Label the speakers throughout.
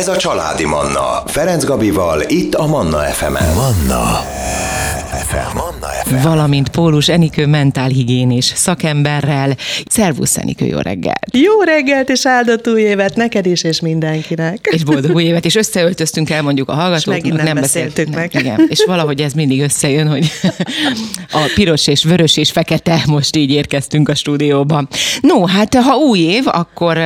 Speaker 1: Ez a Családi Manna. Ferenc Gabival, itt a Manna FM-en. Manna FM. Manna FM.
Speaker 2: Valamint Pólus Enikő mentálhigiénés szakemberrel. Szervusz Enikő, jó reggelt!
Speaker 3: Jó reggelt és áldott új évet neked is és mindenkinek.
Speaker 2: És boldog új évet, és összeöltöztünk el mondjuk a hallgatóknak.
Speaker 3: nem, nem beszéltük meg.
Speaker 2: Igen, és valahogy ez mindig összejön, hogy a piros és vörös és fekete most így érkeztünk a stúdióba. No, hát ha új év, akkor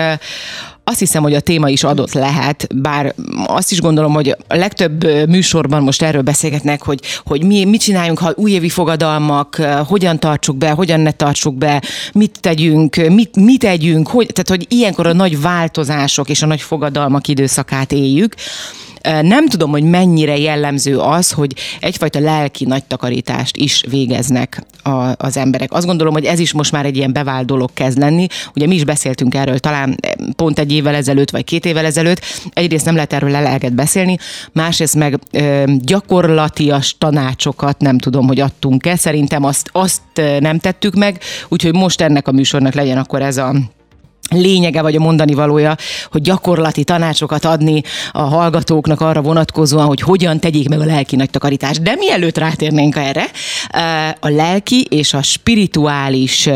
Speaker 2: azt hiszem, hogy a téma is adott lehet, bár azt is gondolom, hogy a legtöbb műsorban most erről beszélgetnek, hogy, hogy mi, mit csináljunk, ha újévi fogadalmak, hogyan tartsuk be, hogyan ne tartsuk be, mit tegyünk, mit, mit tegyünk, hogy, tehát hogy ilyenkor a nagy változások és a nagy fogadalmak időszakát éljük. Nem tudom, hogy mennyire jellemző az, hogy egyfajta lelki nagy takarítást is végeznek a, az emberek. Azt gondolom, hogy ez is most már egy ilyen bevált dolog kezd lenni. Ugye mi is beszéltünk erről talán pont egy évvel ezelőtt, vagy két évvel ezelőtt. Egyrészt nem lehet erről lelket beszélni, másrészt meg ö, gyakorlatias tanácsokat nem tudom, hogy adtunk-e. Szerintem azt, azt nem tettük meg, úgyhogy most ennek a műsornak legyen akkor ez a lényege vagy a mondani valója, hogy gyakorlati tanácsokat adni a hallgatóknak arra vonatkozóan, hogy hogyan tegyék meg a lelki nagy takarítást. De mielőtt rátérnénk erre, a lelki és a spirituális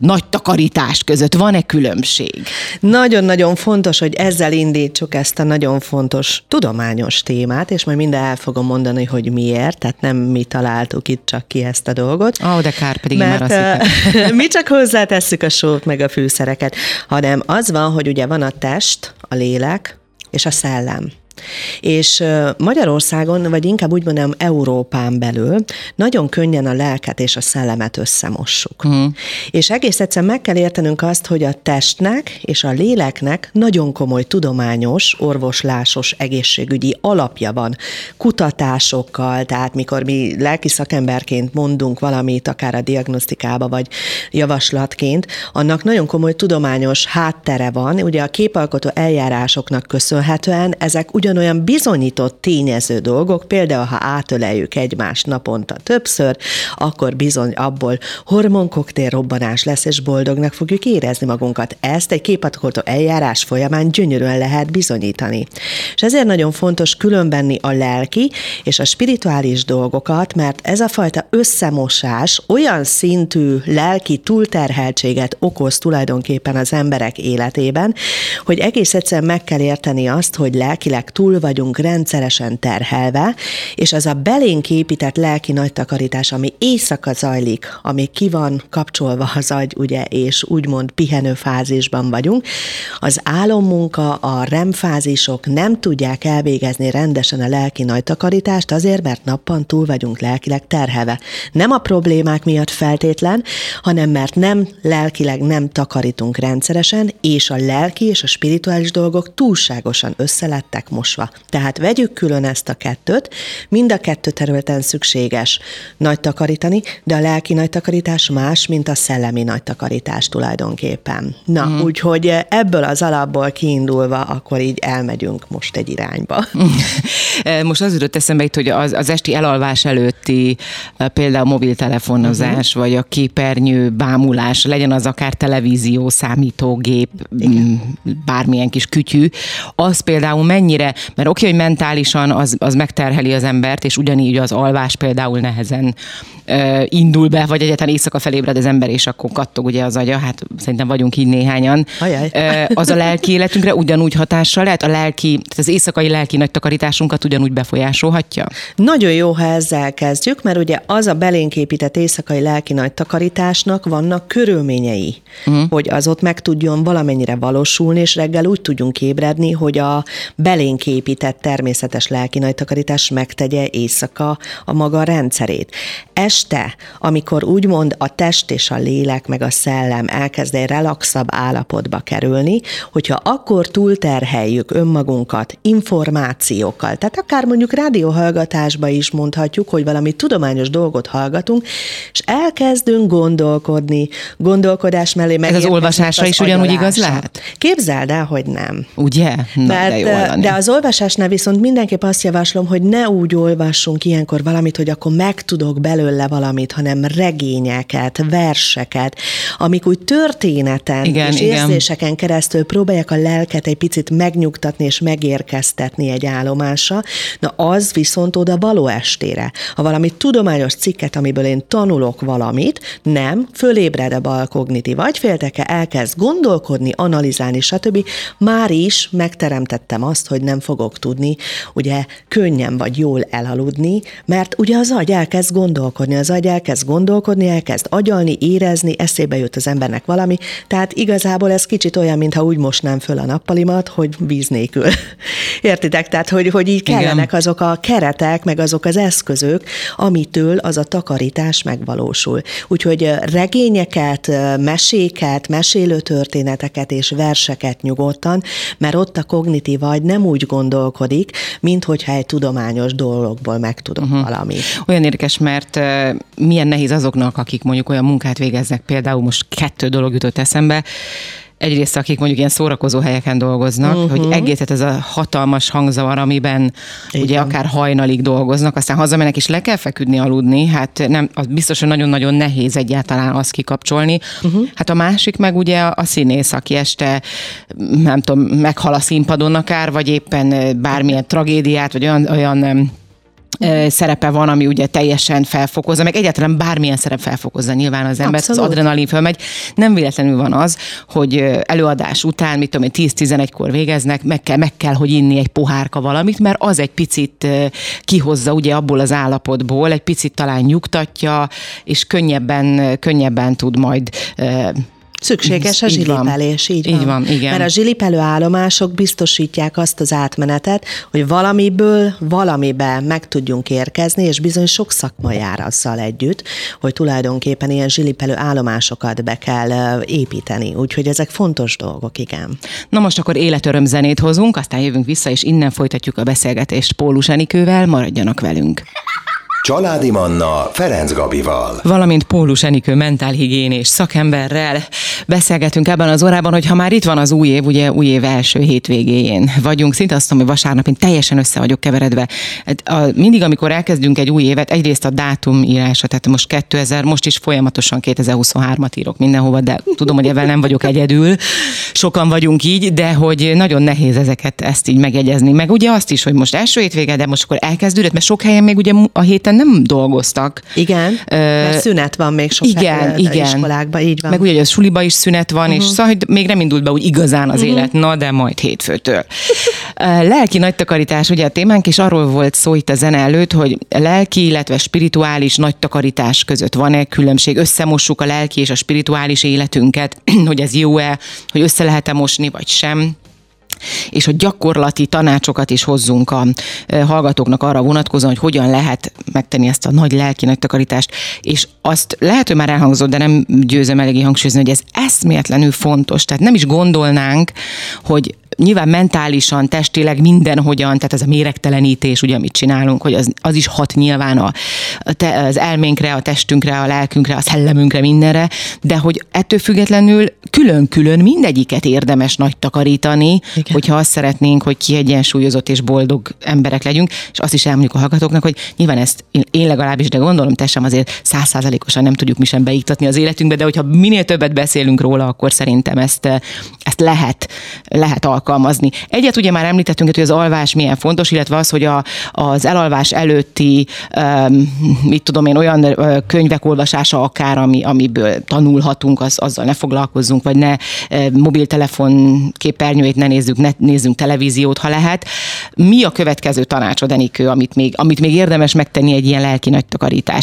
Speaker 2: nagy takarítás között van-e különbség?
Speaker 3: Nagyon-nagyon fontos, hogy ezzel indítsuk ezt a nagyon fontos tudományos témát, és majd minden el fogom mondani, hogy miért, tehát nem mi találtuk itt csak ki ezt a dolgot.
Speaker 2: Ó, oh, de kár, pedig
Speaker 3: mert
Speaker 2: már azt
Speaker 3: mi csak hozzátesszük a sót meg a fűszereket hanem az van, hogy ugye van a test, a lélek és a szellem. És Magyarországon, vagy inkább úgy mondom Európán belül nagyon könnyen a lelket és a szellemet összemossuk. Mm. És egész egyszerűen meg kell értenünk azt, hogy a testnek és a léleknek nagyon komoly tudományos, orvoslásos, egészségügyi alapja van. Kutatásokkal, tehát mikor mi lelki szakemberként mondunk valamit, akár a diagnosztikába, vagy javaslatként, annak nagyon komoly tudományos háttere van. Ugye a képalkotó eljárásoknak köszönhetően ezek ugyan ugyanolyan bizonyított tényező dolgok, például ha átöleljük egymást naponta többször, akkor bizony abból hormonkoktél robbanás lesz, és boldognak fogjuk érezni magunkat. Ezt egy képatkoltó eljárás folyamán gyönyörűen lehet bizonyítani. És ezért nagyon fontos különbenni a lelki és a spirituális dolgokat, mert ez a fajta összemosás olyan szintű lelki túlterheltséget okoz tulajdonképpen az emberek életében, hogy egész egyszerűen meg kell érteni azt, hogy lelkileg túl vagyunk rendszeresen terhelve, és az a belénk épített lelki nagy ami éjszaka zajlik, ami ki van kapcsolva az agy, ugye, és úgymond pihenő fázisban vagyunk, az álommunka, a REM fázisok nem tudják elvégezni rendesen a lelki nagy takarítást, azért, mert nappan túl vagyunk lelkileg terhelve. Nem a problémák miatt feltétlen, hanem mert nem lelkileg nem takarítunk rendszeresen, és a lelki és a spirituális dolgok túlságosan összelettek most mosva. Tehát vegyük külön ezt a kettőt, mind a kettő területen szükséges nagy takarítani, de a lelki nagy takarítás más, mint a szellemi nagy takarítás tulajdonképpen. Na, mm. úgyhogy ebből az alapból kiindulva, akkor így elmegyünk most egy irányba.
Speaker 2: most az jutott eszembe itt, hogy az, az esti elalvás előtti például mobiltelefonozás, uh-huh. vagy a képernyő bámulás, legyen az akár televízió, számítógép, Igen. bármilyen kis kütyű, az például mennyire mert oké, hogy mentálisan az, az megterheli az embert, és ugyanígy az alvás például nehezen ö, indul be, vagy egyáltalán éjszaka felébred az ember, és akkor kattog ugye az agya, hát szerintem vagyunk így néhányan.
Speaker 3: Ajaj.
Speaker 2: Ö, az a lelki életünkre ugyanúgy hatással lehet, a lelki, tehát az éjszakai lelki nagy takarításunkat ugyanúgy befolyásolhatja?
Speaker 3: Nagyon jó, ha ezzel kezdjük, mert ugye az a belénk épített éjszakai lelki nagy takarításnak vannak körülményei, uh-huh. hogy az ott meg tudjon valamennyire valósulni, és reggel úgy tudjunk ébredni, hogy a belénk épített természetes lelki nagy takarítás megtegye éjszaka a maga rendszerét. Este, amikor úgymond a test és a lélek meg a szellem elkezd egy relaxabb állapotba kerülni, hogyha akkor túlterheljük önmagunkat információkkal, tehát akár mondjuk rádióhallgatásba is mondhatjuk, hogy valami tudományos dolgot hallgatunk, és elkezdünk gondolkodni, gondolkodás mellé meg.
Speaker 2: Ez az olvasásra is ugyanúgy igaz lehet?
Speaker 3: Képzeld el, hogy nem.
Speaker 2: Ugye?
Speaker 3: Na, Mert, de, jó de az Az olvasásnál viszont mindenképp azt javaslom, hogy ne úgy olvassunk ilyenkor valamit, hogy akkor megtudok belőle valamit, hanem regényeket, verseket, amik úgy történeten igen, és igen. érzéseken keresztül próbálják a lelket egy picit megnyugtatni és megérkeztetni egy állomásra, na az viszont oda való estére. Ha valami tudományos cikket, amiből én tanulok valamit, nem, fölébred a bal kognitív agyfélteke, elkezd gondolkodni, analizálni, stb. Már is megteremtettem azt, hogy nem fogok tudni ugye könnyen vagy jól elaludni, mert ugye az agy elkezd gondolkodni, az agy elkezd gondolkodni, elkezd agyalni, érezni, eszébe jut az embernek valami, tehát igazából ez kicsit olyan, mintha úgy mosnám föl a nappalimat, hogy víz nélkül. Értitek? Tehát, hogy, hogy így kellenek Igen. azok a keretek, meg azok az eszközök, amitől az a takarítás megvalósul. Úgyhogy regényeket, meséket, mesélő történeteket és verseket nyugodtan, mert ott a kognitív agy nem úgy gondolkodik, mint hogyha egy tudományos dologból megtudok uh-huh. valamit.
Speaker 2: Olyan érdekes, mert milyen nehéz azoknak, akik mondjuk olyan munkát végeznek, például most kettő dolog jutott eszembe, egyrészt akik mondjuk ilyen szórakozó helyeken dolgoznak, uh-huh. hogy egészet ez a hatalmas hangzavar, amiben Igen. ugye akár hajnalig dolgoznak, aztán hazamennek és le kell feküdni, aludni, hát nem, az biztos, hogy nagyon-nagyon nehéz egyáltalán azt kikapcsolni. Uh-huh. Hát a másik meg ugye a színész, aki este nem tudom, meghal a színpadon akár, vagy éppen bármilyen tragédiát, vagy olyan, olyan szerepe van, ami ugye teljesen felfokozza, meg egyáltalán bármilyen szerep felfokozza nyilván az ember, az adrenalin fölmegy. Nem véletlenül van az, hogy előadás után, mit tudom én, 10-11-kor végeznek, meg kell, meg kell, hogy inni egy pohárka valamit, mert az egy picit kihozza ugye abból az állapotból, egy picit talán nyugtatja, és könnyebben, könnyebben tud majd
Speaker 3: Szükséges a zsilipelés, így,
Speaker 2: így van. van. igen.
Speaker 3: Mert a zsilipelő állomások biztosítják azt az átmenetet, hogy valamiből valamibe meg tudjunk érkezni, és bizony sok szakma jár azzal együtt, hogy tulajdonképpen ilyen zsilipelő állomásokat be kell építeni. Úgyhogy ezek fontos dolgok, igen.
Speaker 2: Na most akkor életöröm zenét hozunk, aztán jövünk vissza, és innen folytatjuk a beszélgetést Pólus Enikővel, maradjanak velünk.
Speaker 1: Családi Manna Ferenc Gabival.
Speaker 2: Valamint Pólus Enikő mentálhigiénés szakemberrel beszélgetünk ebben az órában, hogy ha már itt van az új év, ugye új év első hétvégéjén vagyunk, szinte azt mondom, hogy vasárnap én teljesen össze vagyok keveredve. Hát, mindig, amikor elkezdünk egy új évet, egyrészt a dátum írása, tehát most 2000, most is folyamatosan 2023-at írok mindenhova, de tudom, hogy ebben nem vagyok egyedül. Sokan vagyunk így, de hogy nagyon nehéz ezeket ezt így megjegyezni. Meg ugye azt is, hogy most első hétvége, de most akkor elkezdődött, mert sok helyen még ugye a héten nem dolgoztak.
Speaker 3: Igen, uh, mert szünet van még sok
Speaker 2: igen, igen.
Speaker 3: iskolákban, így van.
Speaker 2: Meg ugye az suliba is szünet van, uh-huh. és szóval, hogy még nem indult be úgy igazán az uh-huh. élet, na de majd hétfőtől. lelki nagy takarítás ugye a témánk, és arról volt szó itt a zene előtt, hogy lelki, illetve spirituális nagy takarítás között van-e különbség, összemossuk a lelki és a spirituális életünket, hogy ez jó-e, hogy össze lehet-e mosni, vagy sem és hogy gyakorlati tanácsokat is hozzunk a hallgatóknak arra vonatkozóan, hogy hogyan lehet megtenni ezt a nagy lelki nagy takarítást, és azt lehet, hogy már elhangzott, de nem győzem eléggé hangsúlyozni, hogy ez eszméletlenül fontos. Tehát nem is gondolnánk, hogy nyilván mentálisan, testileg mindenhogyan, tehát ez a méregtelenítés, ugye, amit csinálunk, hogy az, az is hat nyilván a, te, az elménkre, a testünkre, a lelkünkre, a szellemünkre, mindenre, de hogy ettől függetlenül külön-külön mindegyiket érdemes nagy takarítani, Igen. hogyha azt szeretnénk, hogy kiegyensúlyozott és boldog emberek legyünk, és azt is elmondjuk a hallgatóknak, hogy nyilván ezt én, legalábbis, de gondolom te sem azért százszázalékosan nem tudjuk mi sem beiktatni az életünkbe, de hogyha minél többet beszélünk róla, akkor szerintem ezt, ezt lehet, lehet alkalmazni alkalmazni. Egyet ugye már említettünk, hogy az alvás milyen fontos, illetve az, hogy a, az elalvás előtti, um, mit tudom én, olyan uh, könyvek olvasása akár, ami, amiből tanulhatunk, az, azzal ne foglalkozzunk, vagy ne uh, mobiltelefon képernyőjét ne nézzük, ne nézzünk televíziót, ha lehet. Mi a következő tanácsod, Enikő, amit még, amit még érdemes megtenni egy ilyen lelki nagy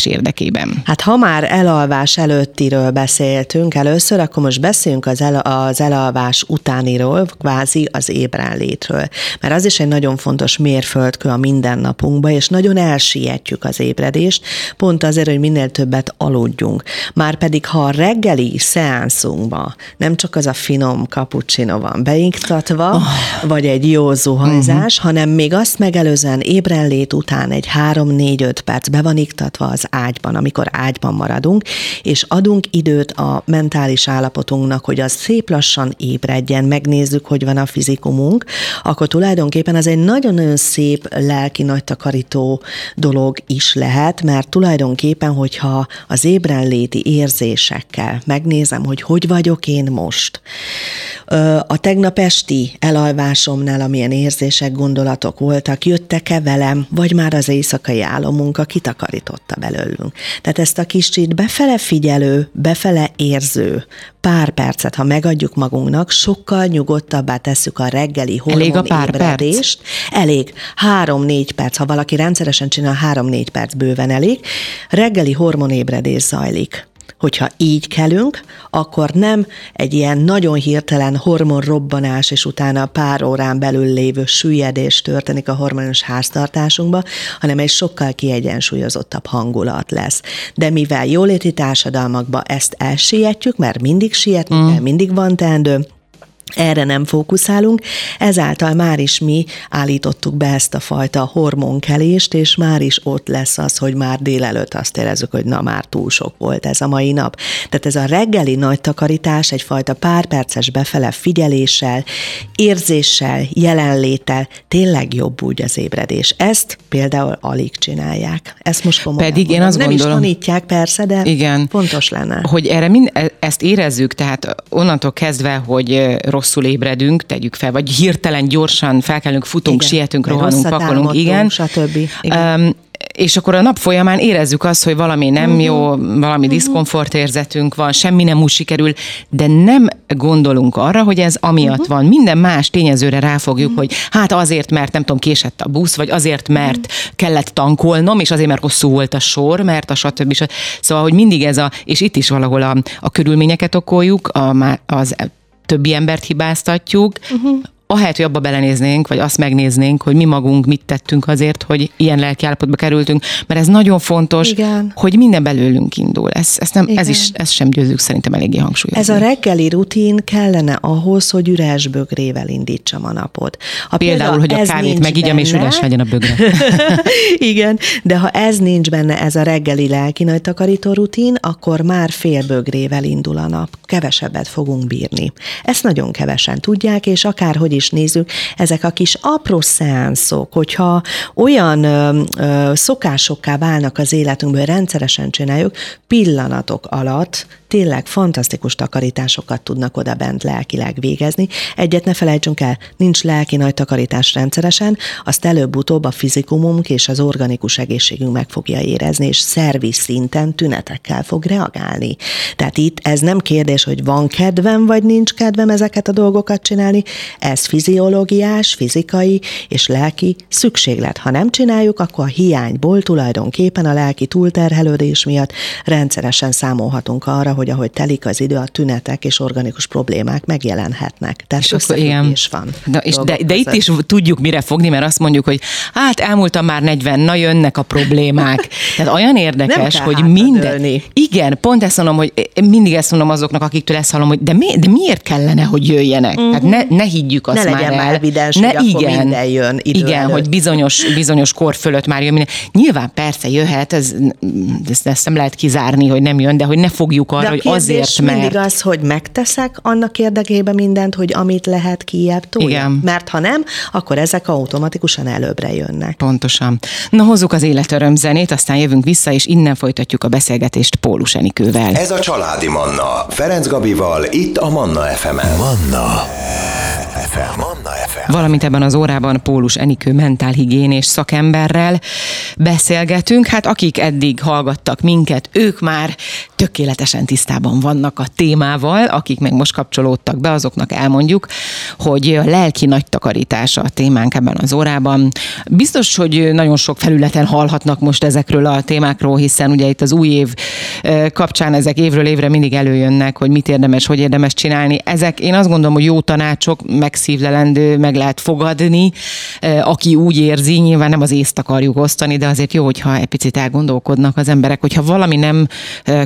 Speaker 2: érdekében?
Speaker 3: Hát ha már elalvás előttiről beszéltünk először, akkor most beszéljünk az, el, az elalvás utániról, kvázi az ébrenlétről. Mert az is egy nagyon fontos mérföldkő a mindennapunkba, és nagyon elsietjük az ébredést, pont azért, hogy minél többet aludjunk. Márpedig, ha a reggeli szeánszunkba nem csak az a finom cappuccino van beiktatva, oh. vagy egy jó zuhanyzás, uh-huh. hanem még azt megelőzően ébrenlét után egy 3-4-5 perc be van iktatva az ágyban, amikor ágyban maradunk, és adunk időt a mentális állapotunknak, hogy az szép lassan ébredjen, megnézzük, hogy van a fizikumunk, akkor tulajdonképpen az egy nagyon-nagyon szép lelki nagy takarító dolog is lehet, mert tulajdonképpen, hogyha az ébrenléti érzésekkel megnézem, hogy hogy vagyok én most, a tegnap esti elalvásomnál, amilyen érzések, gondolatok voltak, jöttek-e velem, vagy már az éjszakai álomunk, a kitakarította belőlünk. Tehát ezt a kicsit befele figyelő, befele érző pár percet, ha megadjuk magunknak, sokkal nyugodtabbá tesszük a reggeli
Speaker 2: Elég a pár
Speaker 3: perc? Elég. Három-négy perc. Ha valaki rendszeresen csinál, három-négy perc bőven elég. Reggeli hormonébredés zajlik hogyha így kelünk, akkor nem egy ilyen nagyon hirtelen hormonrobbanás, és utána pár órán belül lévő süllyedés történik a hormonos háztartásunkba, hanem egy sokkal kiegyensúlyozottabb hangulat lesz. De mivel jóléti társadalmakba ezt elsietjük, mert mindig sietni mm. kell, mindig van teendő, erre nem fókuszálunk, ezáltal már is mi állítottuk be ezt a fajta hormonkelést, és már is ott lesz az, hogy már délelőtt azt érezzük, hogy na már túl sok volt ez a mai nap. Tehát ez a reggeli nagy takarítás egyfajta pár perces befele figyeléssel, érzéssel, jelenléttel tényleg jobb úgy az ébredés. Ezt például alig csinálják. Ezt most komolyan
Speaker 2: Pedig én azt
Speaker 3: nem
Speaker 2: gondolom.
Speaker 3: Is tanítják persze, de igen, fontos lenne.
Speaker 2: Hogy erre mind, e- ezt érezzük, tehát onnantól kezdve, hogy rosszul ébredünk, tegyük fel, vagy hirtelen gyorsan felkelünk, futunk, igen. sietünk, rohanunk, pakolunk, igen.
Speaker 3: Stb. igen. Um,
Speaker 2: és akkor a nap folyamán érezzük azt, hogy valami nem uh-huh. jó, valami uh-huh. diszkomfort érzetünk van, semmi nem úgy sikerül, de nem gondolunk arra, hogy ez amiatt uh-huh. van. Minden más tényezőre ráfogjuk, uh-huh. hogy hát azért, mert nem tudom, késett a busz, vagy azért, mert uh-huh. kellett tankolnom, és azért, mert hosszú volt a sor, mert a stb. Szóval, hogy mindig ez a, és itt is valahol a, a körülményeket okoljuk, a, az többi embert hibáztatjuk, uh-huh ahelyett, hogy abba belenéznénk, vagy azt megnéznénk, hogy mi magunk mit tettünk azért, hogy ilyen lelkiállapotba kerültünk, mert ez nagyon fontos, Igen. hogy minden belőlünk indul. Ez, ez, nem, ez is, ez sem győzünk szerintem eléggé hangsúlyozni.
Speaker 3: Ez a reggeli rutin kellene ahhoz, hogy üres bögrével indítsam a napot.
Speaker 2: Ha például, például hogy a kávét megígyam, és üres legyen a bögre.
Speaker 3: Igen, de ha ez nincs benne, ez a reggeli lelki nagy takarító rutin, akkor már fél bögrével indul a nap. Kevesebbet fogunk bírni. Ezt nagyon kevesen tudják, és akárhogy is nézzük, ezek a kis apró szeánszok, hogyha olyan ö, ö, szokásokká válnak az életünkből, rendszeresen csináljuk, pillanatok alatt tényleg fantasztikus takarításokat tudnak oda bent lelkileg végezni. Egyet ne felejtsünk el, nincs lelki nagy takarítás rendszeresen, azt előbb-utóbb a fizikumunk és az organikus egészségünk meg fogja érezni, és szerviz szinten tünetekkel fog reagálni. Tehát itt ez nem kérdés, hogy van kedvem, vagy nincs kedvem ezeket a dolgokat csinálni, ez fiziológiás, fizikai és lelki szükséglet. Ha nem csináljuk, akkor a hiányból tulajdonképpen a lelki túlterhelődés miatt rendszeresen számolhatunk arra, hogy ahogy telik az idő, a tünetek és organikus problémák megjelenhetnek. Tehát és összefüggés van.
Speaker 2: Na, és de, de itt is tudjuk mire fogni, mert azt mondjuk, hogy hát elmúltam már 40, na jönnek a problémák. Tehát olyan érdekes, hogy minden. Igen, pont ezt mondom, hogy mindig ezt mondom azoknak, akiktől ezt hallom, hogy de, mi, de miért kellene, hogy jöjjenek? Uh-huh. Hát ne, ne higgyük azt
Speaker 3: ne
Speaker 2: már
Speaker 3: legyen el. már evidens, ne, hogy igen, minden jön idő
Speaker 2: Igen,
Speaker 3: előtt.
Speaker 2: hogy bizonyos, bizonyos kor fölött már jön minden. Nyilván persze jöhet, ez, ezt, ezt nem lehet kizárni, hogy nem jön, de hogy ne fogjuk arra, hogy azért,
Speaker 3: mert... mindig az, hogy megteszek annak érdekében mindent, hogy amit lehet kijebb túl. Igen. Mert ha nem, akkor ezek automatikusan előbbre jönnek.
Speaker 2: Pontosan. Na hozzuk az életöröm zenét, aztán jövünk vissza, és innen folytatjuk a beszélgetést Pólus Enikővel.
Speaker 1: Ez a Családi Manna. Ferenc Gabival, itt a Manna FM-en. Manna. FM. Manna FM.
Speaker 2: Valamint ebben az órában Pólus Enikő mentálhigiénés szakemberrel beszélgetünk. Hát akik eddig hallgattak minket, ők már tökéletesen tisztában vannak a témával, akik meg most kapcsolódtak be, azoknak elmondjuk, hogy a lelki nagy takarítása a témánk ebben az órában. Biztos, hogy nagyon sok felületen hallhatnak most ezekről a témákról, hiszen ugye itt az új év kapcsán ezek évről évre mindig előjönnek, hogy mit érdemes, hogy érdemes csinálni. Ezek én azt gondolom, hogy jó tanácsok, megszívlelendő, meg lehet fogadni, aki úgy érzi, nyilván nem az észt akarjuk osztani, de azért jó, hogyha egy picit elgondolkodnak az emberek, hogyha valami nem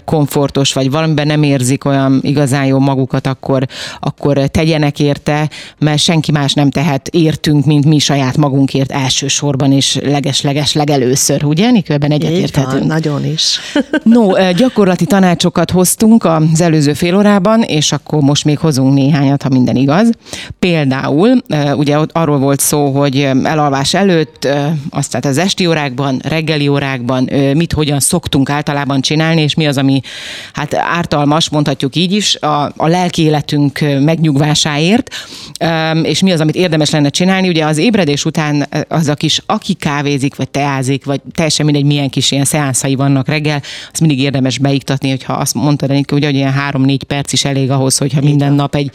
Speaker 2: komfortos, vagy valamiben nem érzik olyan igazán jó magukat, akkor, akkor tegyenek érte, mert senki más nem tehet értünk, mint mi saját magunkért elsősorban, és leges-leges legelőször, ugye? Nikőben egyetérthetünk.
Speaker 3: nagyon is.
Speaker 2: no, gyakorlati tanácsokat hoztunk az előző fél órában, és akkor most még hozunk néhányat, ha minden igaz. Például, ugye ott arról volt szó, hogy elalvás előtt, aztán az esti órákban, reggeli órákban mit, hogyan szoktunk általában csinálni, és mi az, ami hát ártalmas, mondhatjuk így is, a, a lelki életünk megnyugvásáért, és mi az, amit érdemes lenne csinálni. Ugye az ébredés után az a kis, aki kávézik, vagy teázik, vagy teljesen mindegy, milyen kis ilyen szeánszai vannak reggel, azt mindig érdemes beiktatni, hogyha azt mondtad, hogy ugye, hogy ilyen három-négy perc is elég ahhoz, hogyha minden nap egy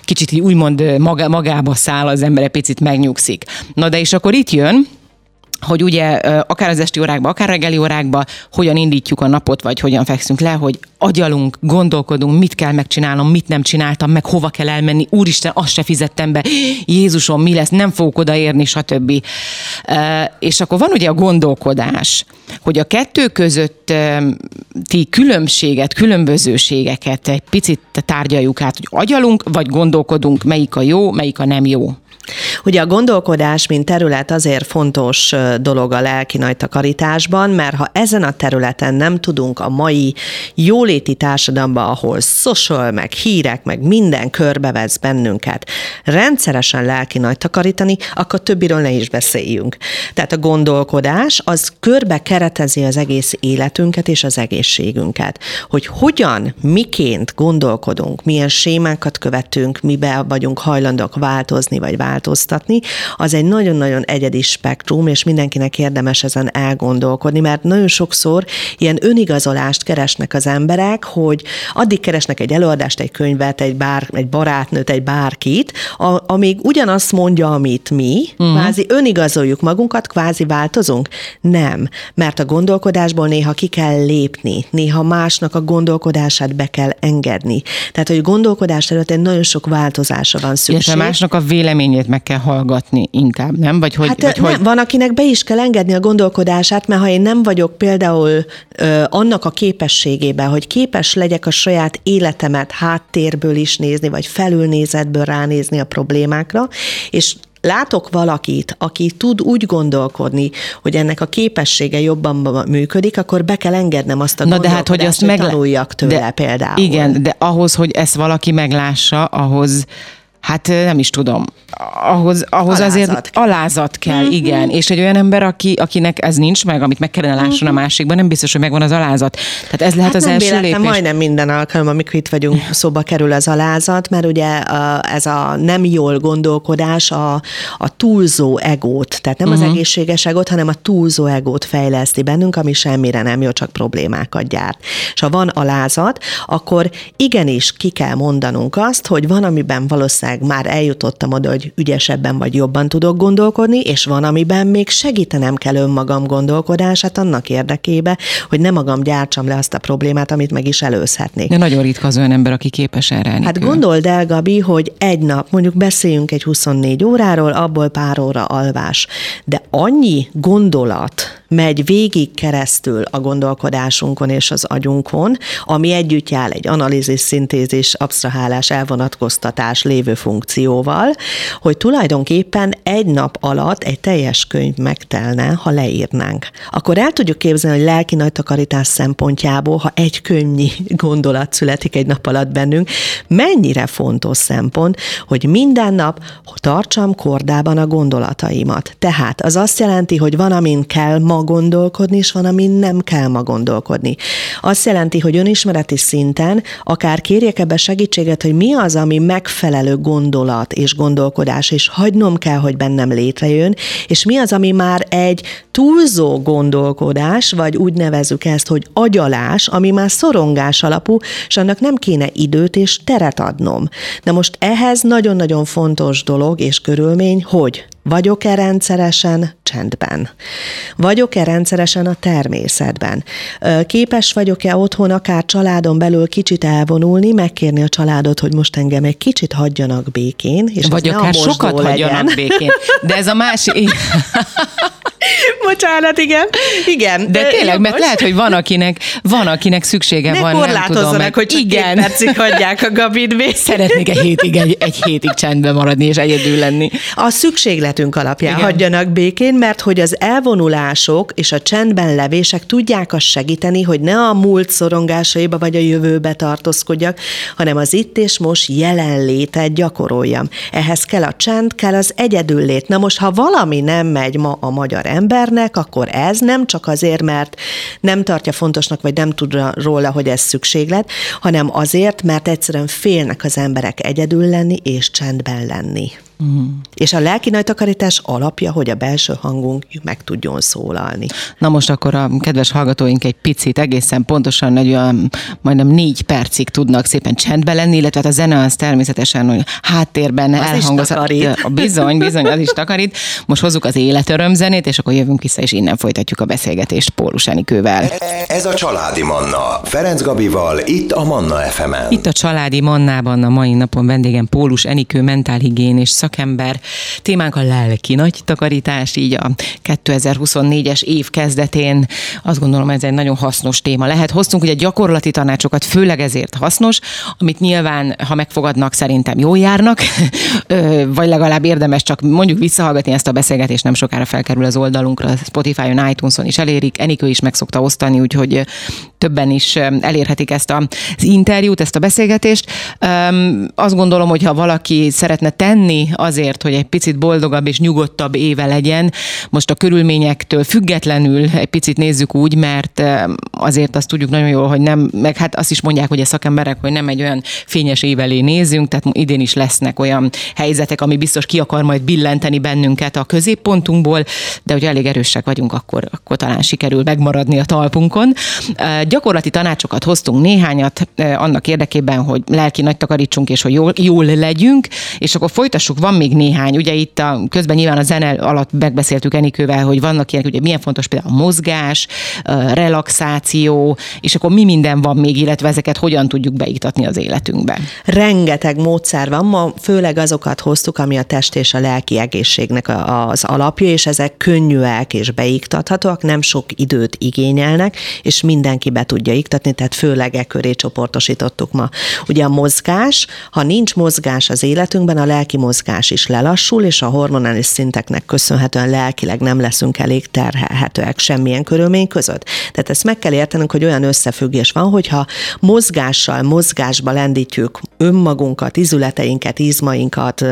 Speaker 2: kicsit így úgymond magába száll az ember, egy picit megnyugszik. Na de és akkor itt jön, hogy ugye akár az esti órákba, akár reggeli órákba hogyan indítjuk a napot, vagy hogyan fekszünk le, hogy agyalunk, gondolkodunk, mit kell megcsinálnom, mit nem csináltam, meg hova kell elmenni, úristen, azt se fizettem be, Jézusom, mi lesz, nem fogok odaérni, stb. És akkor van ugye a gondolkodás, hogy a kettő közötti különbséget, különbözőségeket egy picit tárgyaljuk át, hogy agyalunk, vagy gondolkodunk, melyik a jó, melyik a nem jó.
Speaker 3: Ugye a gondolkodás, mint terület azért fontos dolog a lelki nagy takarításban, mert ha ezen a területen nem tudunk a mai jóléti társadalomban, ahol social, meg hírek, meg minden körbevesz bennünket, rendszeresen lelki nagy takarítani, akkor többiről ne is beszéljünk. Tehát a gondolkodás az körbe keretezi az egész életünket és az egészségünket. Hogy hogyan, miként gondolkodunk, milyen sémákat követünk, mibe vagyunk hajlandók változni vagy változni, változtatni, az egy nagyon-nagyon egyedi spektrum, és mindenkinek érdemes ezen elgondolkodni, mert nagyon sokszor ilyen önigazolást keresnek az emberek, hogy addig keresnek egy előadást, egy könyvet, egy, bár, egy barátnőt, egy bárkit, a, amíg ugyanazt mondja, amit mi, uh-huh. kvázi önigazoljuk magunkat, kvázi változunk? Nem, mert a gondolkodásból néha ki kell lépni, néha másnak a gondolkodását be kell engedni. Tehát, hogy gondolkodás területén nagyon sok változásra van szükség.
Speaker 2: És másnak a véleményét meg kell hallgatni inkább, nem?
Speaker 3: Vagy hogy, hát vagy nem, hogy... van, akinek be is kell engedni a gondolkodását, mert ha én nem vagyok például ö, annak a képességében, hogy képes legyek a saját életemet háttérből is nézni, vagy felülnézetből ránézni a problémákra, és látok valakit, aki tud úgy gondolkodni, hogy ennek a képessége jobban működik, akkor be kell engednem azt a Na de hát, hogy azt meg... tanuljak tőle de, például.
Speaker 2: Igen, de ahhoz, hogy ezt valaki meglássa, ahhoz Hát nem is tudom. Ahhoz, ahhoz alázat azért alázat kell, mm-hmm. igen. És egy olyan ember, aki, akinek ez nincs meg, amit meg kellene lásson mm-hmm. a másikban, nem biztos, hogy megvan az alázat. Tehát ez lehet hát az nem első véletlen, lépés.
Speaker 3: Majdnem minden alkalom, amikor itt vagyunk, szóba kerül az alázat, mert ugye a, ez a nem jól gondolkodás a, a túlzó egót, tehát nem mm-hmm. az mhm. egészséges egót, hanem a túlzó egót fejleszti bennünk, ami semmire nem jó, csak problémákat gyárt. És ha van alázat, akkor igenis ki kell mondanunk azt, hogy van, amiben valószínűleg valószínűleg már eljutottam oda, hogy ügyesebben vagy jobban tudok gondolkodni, és van, amiben még segítenem kell önmagam gondolkodását annak érdekébe, hogy nem magam gyártsam le azt a problémát, amit meg is előzhetnék.
Speaker 2: De nagyon ritka az olyan ember, aki képes erre.
Speaker 3: Hát gondold el, Gabi, hogy egy nap, mondjuk beszéljünk egy 24 óráról, abból pár óra alvás, de annyi gondolat, megy végig keresztül a gondolkodásunkon és az agyunkon, ami együtt jár egy analízis, szintézis, absztrahálás, elvonatkoztatás lévő funkcióval, hogy tulajdonképpen egy nap alatt egy teljes könyv megtelne, ha leírnánk. Akkor el tudjuk képzelni, hogy lelki nagy szempontjából, ha egy könyvnyi gondolat születik egy nap alatt bennünk, mennyire fontos szempont, hogy minden nap tartsam kordában a gondolataimat. Tehát az azt jelenti, hogy van, amin kell ma gondolkodni, és van, amin nem kell ma gondolkodni. Azt jelenti, hogy önismereti szinten akár kérjek ebbe segítséget, hogy mi az, ami megfelelő gondolat és gondolkodás, és hagynom kell, hogy bennem létrejön, és mi az, ami már egy túlzó gondolkodás, vagy úgy nevezük ezt, hogy agyalás, ami már szorongás alapú, és annak nem kéne időt és teret adnom. Na most ehhez nagyon-nagyon fontos dolog és körülmény, hogy vagyok-e rendszeresen csendben? Vagyok-e rendszeresen a természetben? Képes vagyok-e otthon, akár családon belül kicsit elvonulni, megkérni a családot, hogy most engem egy kicsit hagyjanak békén,
Speaker 2: és Vagy akár sokat legyen. hagyjanak békén. De ez a másik...
Speaker 3: Bocsánat, igen. Igen.
Speaker 2: De tényleg, mert lehet, hogy van, akinek, van, akinek szüksége
Speaker 3: ne
Speaker 2: van, nem tudom. Meg,
Speaker 3: hogy igen. percig hagyják a Gabit
Speaker 2: Szeretnék egy hétig, egy, egy hétig csendben maradni és egyedül lenni.
Speaker 3: A szükségletünk alapján igen. hagyjanak békén, mert hogy az elvonulások és a csendben levések tudják azt segíteni, hogy ne a múlt szorongásaiba vagy a jövőbe tartózkodjak, hanem az itt és most jelenlétet gyakoroljam. Ehhez kell a csend, kell az egyedüllét. Na most, ha valami nem megy ma a magyar embernek, akkor ez nem csak azért, mert nem tartja fontosnak, vagy nem tud róla, hogy ez szükséglet, hanem azért, mert egyszerűen félnek az emberek egyedül lenni és csendben lenni. Uh-huh. És a lelki nagytakarítás alapja, hogy a belső hangunk meg tudjon szólalni.
Speaker 2: Na most akkor a kedves hallgatóink egy picit egészen pontosan egy olyan majdnem négy percig tudnak szépen csendben lenni, illetve hát a zene az természetesen hogy háttérben az elhangoz. A bizony, bizony, az is takarít. Most hozzuk az életörömzenét, és akkor jövünk vissza, és innen folytatjuk a beszélgetést Pólus Enikővel.
Speaker 1: Ez a Családi Manna. Ferenc Gabival, itt a Manna fm -en.
Speaker 2: Itt a Családi Mannában a mai napon vendégem Pólus Enikő, mentálhigiénés szak szakember. Témánk a lelki nagy takarítás, így a 2024-es év kezdetén. Azt gondolom, ez egy nagyon hasznos téma lehet. Hoztunk ugye gyakorlati tanácsokat, főleg ezért hasznos, amit nyilván, ha megfogadnak, szerintem jól járnak, vagy legalább érdemes csak mondjuk visszahallgatni ezt a beszélgetést, nem sokára felkerül az oldalunkra, Spotify-on, iTunes-on is elérik, Enikő is meg szokta osztani, úgyhogy többen is elérhetik ezt az interjút, ezt a beszélgetést. Azt gondolom, hogy ha valaki szeretne tenni azért, hogy egy picit boldogabb és nyugodtabb éve legyen. Most a körülményektől függetlenül egy picit nézzük úgy, mert azért azt tudjuk nagyon jól, hogy nem, meg hát azt is mondják, hogy a szakemberek, hogy nem egy olyan fényes év elé nézünk, tehát idén is lesznek olyan helyzetek, ami biztos ki akar majd billenteni bennünket a középpontunkból, de hogy elég erősek vagyunk, akkor, akkor talán sikerül megmaradni a talpunkon. Gyakorlati tanácsokat hoztunk néhányat annak érdekében, hogy lelki nagy takarítsunk, és hogy jól, jól legyünk, és akkor folytassuk van még néhány, ugye itt a, közben nyilván a zene alatt megbeszéltük Enikővel, hogy vannak ilyenek, ugye milyen fontos például a mozgás, a relaxáció, és akkor mi minden van még, illetve ezeket hogyan tudjuk beiktatni az életünkbe.
Speaker 3: Rengeteg módszer van, ma főleg azokat hoztuk, ami a test és a lelki egészségnek az alapja, és ezek könnyűek és beiktathatóak, nem sok időt igényelnek, és mindenki be tudja iktatni, tehát főleg e köré csoportosítottuk ma. Ugye a mozgás, ha nincs mozgás az életünkben, a lelki mozgás mozgás is lelassul, és a hormonális szinteknek köszönhetően lelkileg nem leszünk elég terhelhetőek semmilyen körülmény között. Tehát ezt meg kell értenünk, hogy olyan összefüggés van, hogyha mozgással, mozgásba lendítjük önmagunkat, izületeinket, izmainkat,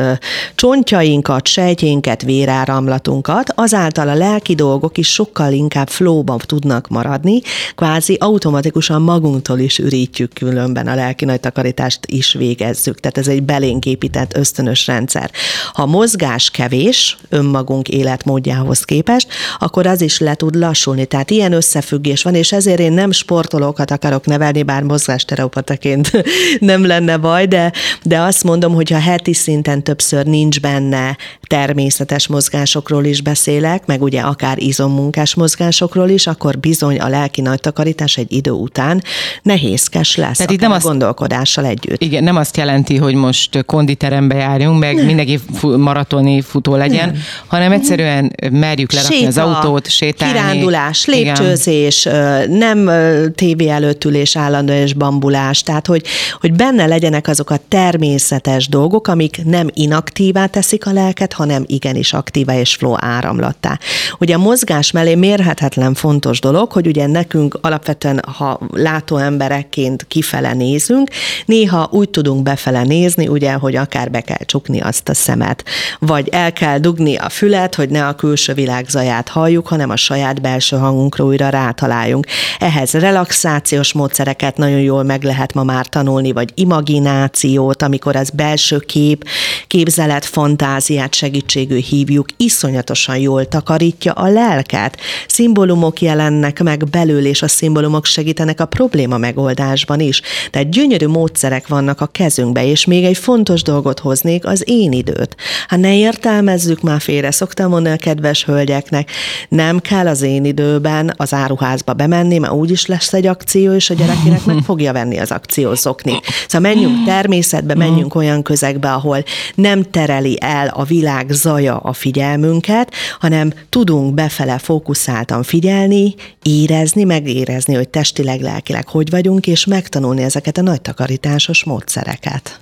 Speaker 3: csontjainkat, sejtjénket, véráramlatunkat, azáltal a lelki dolgok is sokkal inkább flóban tudnak maradni, kvázi automatikusan magunktól is ürítjük különben a lelki nagy takarítást is végezzük. Tehát ez egy belénk épített ösztönös rendszer. Ha mozgás kevés önmagunk életmódjához képest, akkor az is le tud lassulni. Tehát ilyen összefüggés van, és ezért én nem sportolókat akarok nevelni, bár mozgásterapeutaként nem lenne baj, de, de azt mondom, hogy ha heti szinten többször nincs benne természetes mozgásokról is beszélek, meg ugye akár izommunkás mozgásokról is, akkor bizony a lelki nagy takarítás egy idő után nehézkes lesz, Tehát itt nem azt, gondolkodással együtt.
Speaker 2: Igen, nem azt jelenti, hogy most konditerembe járjunk, meg nem mindenki maratoni futó legyen, nem. hanem egyszerűen merjük lerakni Séta, az autót, sétálni.
Speaker 3: Kirándulás, lépcsőzés, Igen. nem tévé előtt ülés állandó és bambulás, tehát hogy, hogy benne legyenek azok a természetes dolgok, amik nem inaktívá teszik a lelket, hanem igenis aktívá és flow áramlattá. Ugye a mozgás mellé mérhetetlen fontos dolog, hogy ugye nekünk alapvetően, ha látó emberekként kifele nézünk, néha úgy tudunk befele nézni, ugye, hogy akár be kell csukni azt a szemet, vagy el kell dugni a fület, hogy ne a külső világ zaját halljuk, hanem a saját belső hangunkra újra rátaláljunk. Ehhez relaxációs módszereket nagyon jól meg lehet ma már tanulni, vagy imaginációt, amikor az belső kép, képzelet, fantáziát segítségű hívjuk, iszonyatosan jól takarítja a lelket. Szimbólumok jelennek meg belül, és a szimbólumok segítenek a probléma megoldásban is. Tehát gyönyörű módszerek vannak a kezünkbe, és még egy fontos dolgot hoznék, az én időt. Hát ne értelmezzük már félre, szoktam mondani a kedves hölgyeknek, nem kell az én időben az áruházba bemenni, mert úgyis lesz egy akció, és a gyerekének meg fogja venni az akciózokni. Szóval menjünk természetbe, menjünk olyan közegbe, ahol nem tereli el a világ világ zaja a figyelmünket, hanem tudunk befele fókuszáltan figyelni, érezni, megérezni, hogy testileg, lelkileg hogy vagyunk, és megtanulni ezeket a nagy takarításos módszereket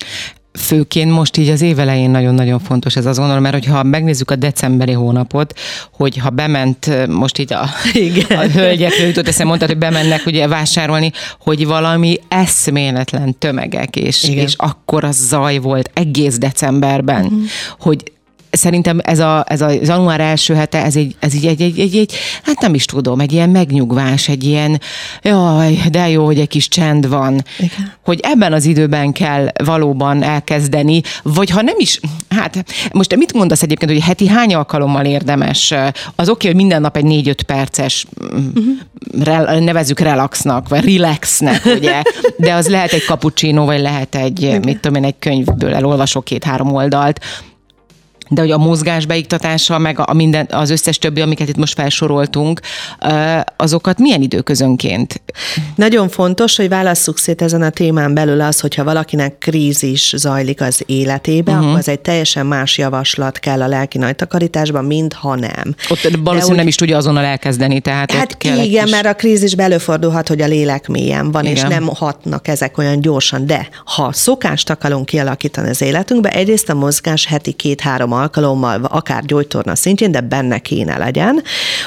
Speaker 2: főként most így az évelején nagyon-nagyon fontos ez az gondolom, mert hogyha megnézzük a decemberi hónapot, hogy ha bement most így a, Igen. a hölgyekről jutott eszem, mondtad, hogy bemennek ugye vásárolni, hogy valami eszméletlen tömegek, és, és akkor az zaj volt egész decemberben, uh-huh. hogy szerintem ez a, ez a január első hete, ez, egy, ez így egy, egy, egy, egy, hát nem is tudom, egy ilyen megnyugvás, egy ilyen, jaj, de jó, hogy egy kis csend van. Igen. Hogy ebben az időben kell valóban elkezdeni, vagy ha nem is, hát most mit mondasz egyébként, hogy heti hány alkalommal érdemes? Az oké, okay, hogy minden nap egy négy-öt perces, uh-huh. re, nevezük relaxnak, vagy relaxnek, ugye, de az lehet egy cappuccino, vagy lehet egy, Igen. mit tudom én, egy könyvből elolvasok két-három oldalt, de hogy a mozgás beiktatása, meg a minden, az összes többi, amiket itt most felsoroltunk, azokat milyen időközönként?
Speaker 3: Nagyon fontos, hogy válasszuk szét ezen a témán belül az, hogyha valakinek krízis zajlik az életébe, uh-huh. akkor az egy teljesen más javaslat kell a lelki nagytakarításban, mint ha nem.
Speaker 2: Ott valószínűleg úgy, nem is tudja azonnal elkezdeni, tehát
Speaker 3: Hát
Speaker 2: ott kell
Speaker 3: igen, mert a krízis előfordulhat, hogy a lélek mélyen van, igen. és nem hatnak ezek olyan gyorsan, de ha szokást akarunk kialakítani az életünkbe, egyrészt a mozgás heti két-három alkalommal, akár gyógytorna szintjén, de benne kéne legyen.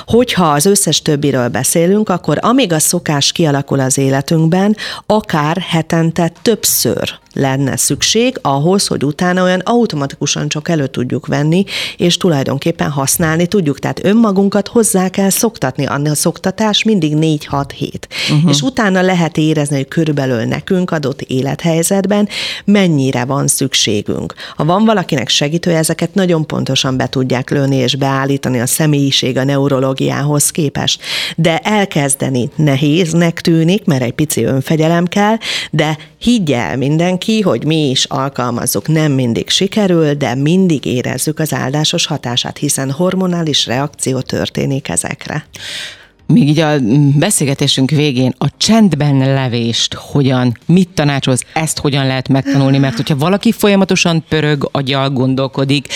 Speaker 3: Hogyha az összes többiről beszélünk, akkor amíg a szokás kialakul az életünkben, akár hetente többször lenne szükség ahhoz, hogy utána olyan automatikusan csak elő tudjuk venni, és tulajdonképpen használni tudjuk. Tehát önmagunkat hozzá kell szoktatni. A szoktatás mindig 4-6 hét. Uh-huh. És utána lehet érezni, hogy körülbelül nekünk adott élethelyzetben mennyire van szükségünk. Ha van valakinek segítő, ezeket nagyon pontosan be tudják lőni és beállítani a személyiség a neurológiához képest. De elkezdeni nehéznek tűnik, mert egy pici önfegyelem kell, de higgyel mindenki, hogy mi is alkalmazzuk. Nem mindig sikerül, de mindig érezzük az áldásos hatását, hiszen hormonális reakció történik ezekre.
Speaker 2: Még így a beszélgetésünk végén a csendben levést hogyan, mit tanácsolsz, ezt hogyan lehet megtanulni, mert hogyha valaki folyamatosan pörög, agyal gondolkodik,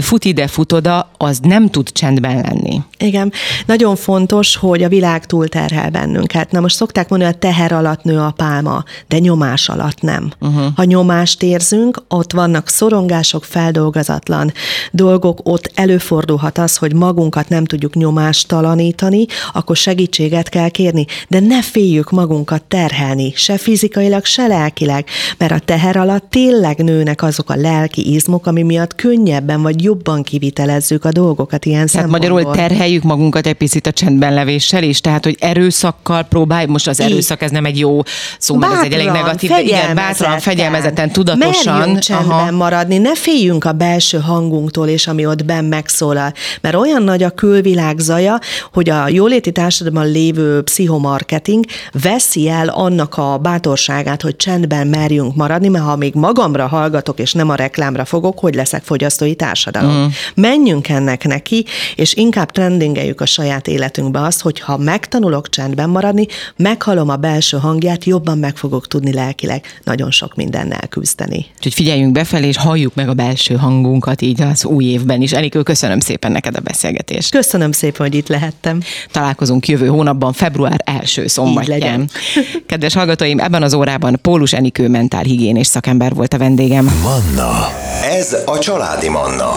Speaker 2: fut ide, fut oda, az nem tud csendben lenni.
Speaker 3: Igen. Nagyon fontos, hogy a világ túlterhel bennünket. Na most szokták mondani, hogy a teher alatt nő a pálma, de nyomás alatt nem. Uh-huh. Ha nyomást érzünk, ott vannak szorongások, feldolgozatlan dolgok, ott előfordulhat az, hogy magunkat nem tudjuk nyomástalanítani, akkor segítséget kell kérni, de ne féljük magunkat terhelni, se fizikailag, se lelkileg, mert a teher alatt tényleg nőnek azok a lelki izmok, ami miatt könnyebben vagy jobban kivitelezzük a dolgokat ilyen
Speaker 2: Tehát magyarul terheljük magunkat egy picit a csendben levéssel is, tehát hogy erőszakkal próbáljuk, most az erőszak ez nem egy jó szó, mert ez egy elég negatív, igen, bátran, fegyelmezetten, tudatosan.
Speaker 3: Merjünk csendben aha. maradni, ne féljünk a belső hangunktól, és ami ott benn megszólal, mert olyan nagy a külvilág zaja, hogy a jóléti társadalomban lévő pszichomarketing veszi el annak a bátorságát, hogy csendben merjünk maradni, mert ha még magamra hallgatok, és nem a reklámra fogok, hogy leszek fogyasztói társadalom. Mm. Menjünk ennek neki, és inkább trendingeljük a saját életünkbe azt, hogy ha megtanulok csendben maradni, meghalom a belső hangját, jobban meg fogok tudni lelkileg nagyon sok mindennel küzdeni.
Speaker 2: Úgyhogy figyeljünk befelé, és halljuk meg a belső hangunkat így az új évben is. Enikő, köszönöm szépen neked a beszélgetést.
Speaker 3: Köszönöm szépen, hogy itt lehettem.
Speaker 2: Találkozunk jövő hónapban, február első szombatján. Kedves hallgatóim, ebben az órában Pólus Enikő mentálhigiénés szakember volt a vendégem.
Speaker 1: Manna. Ez a családi Manna.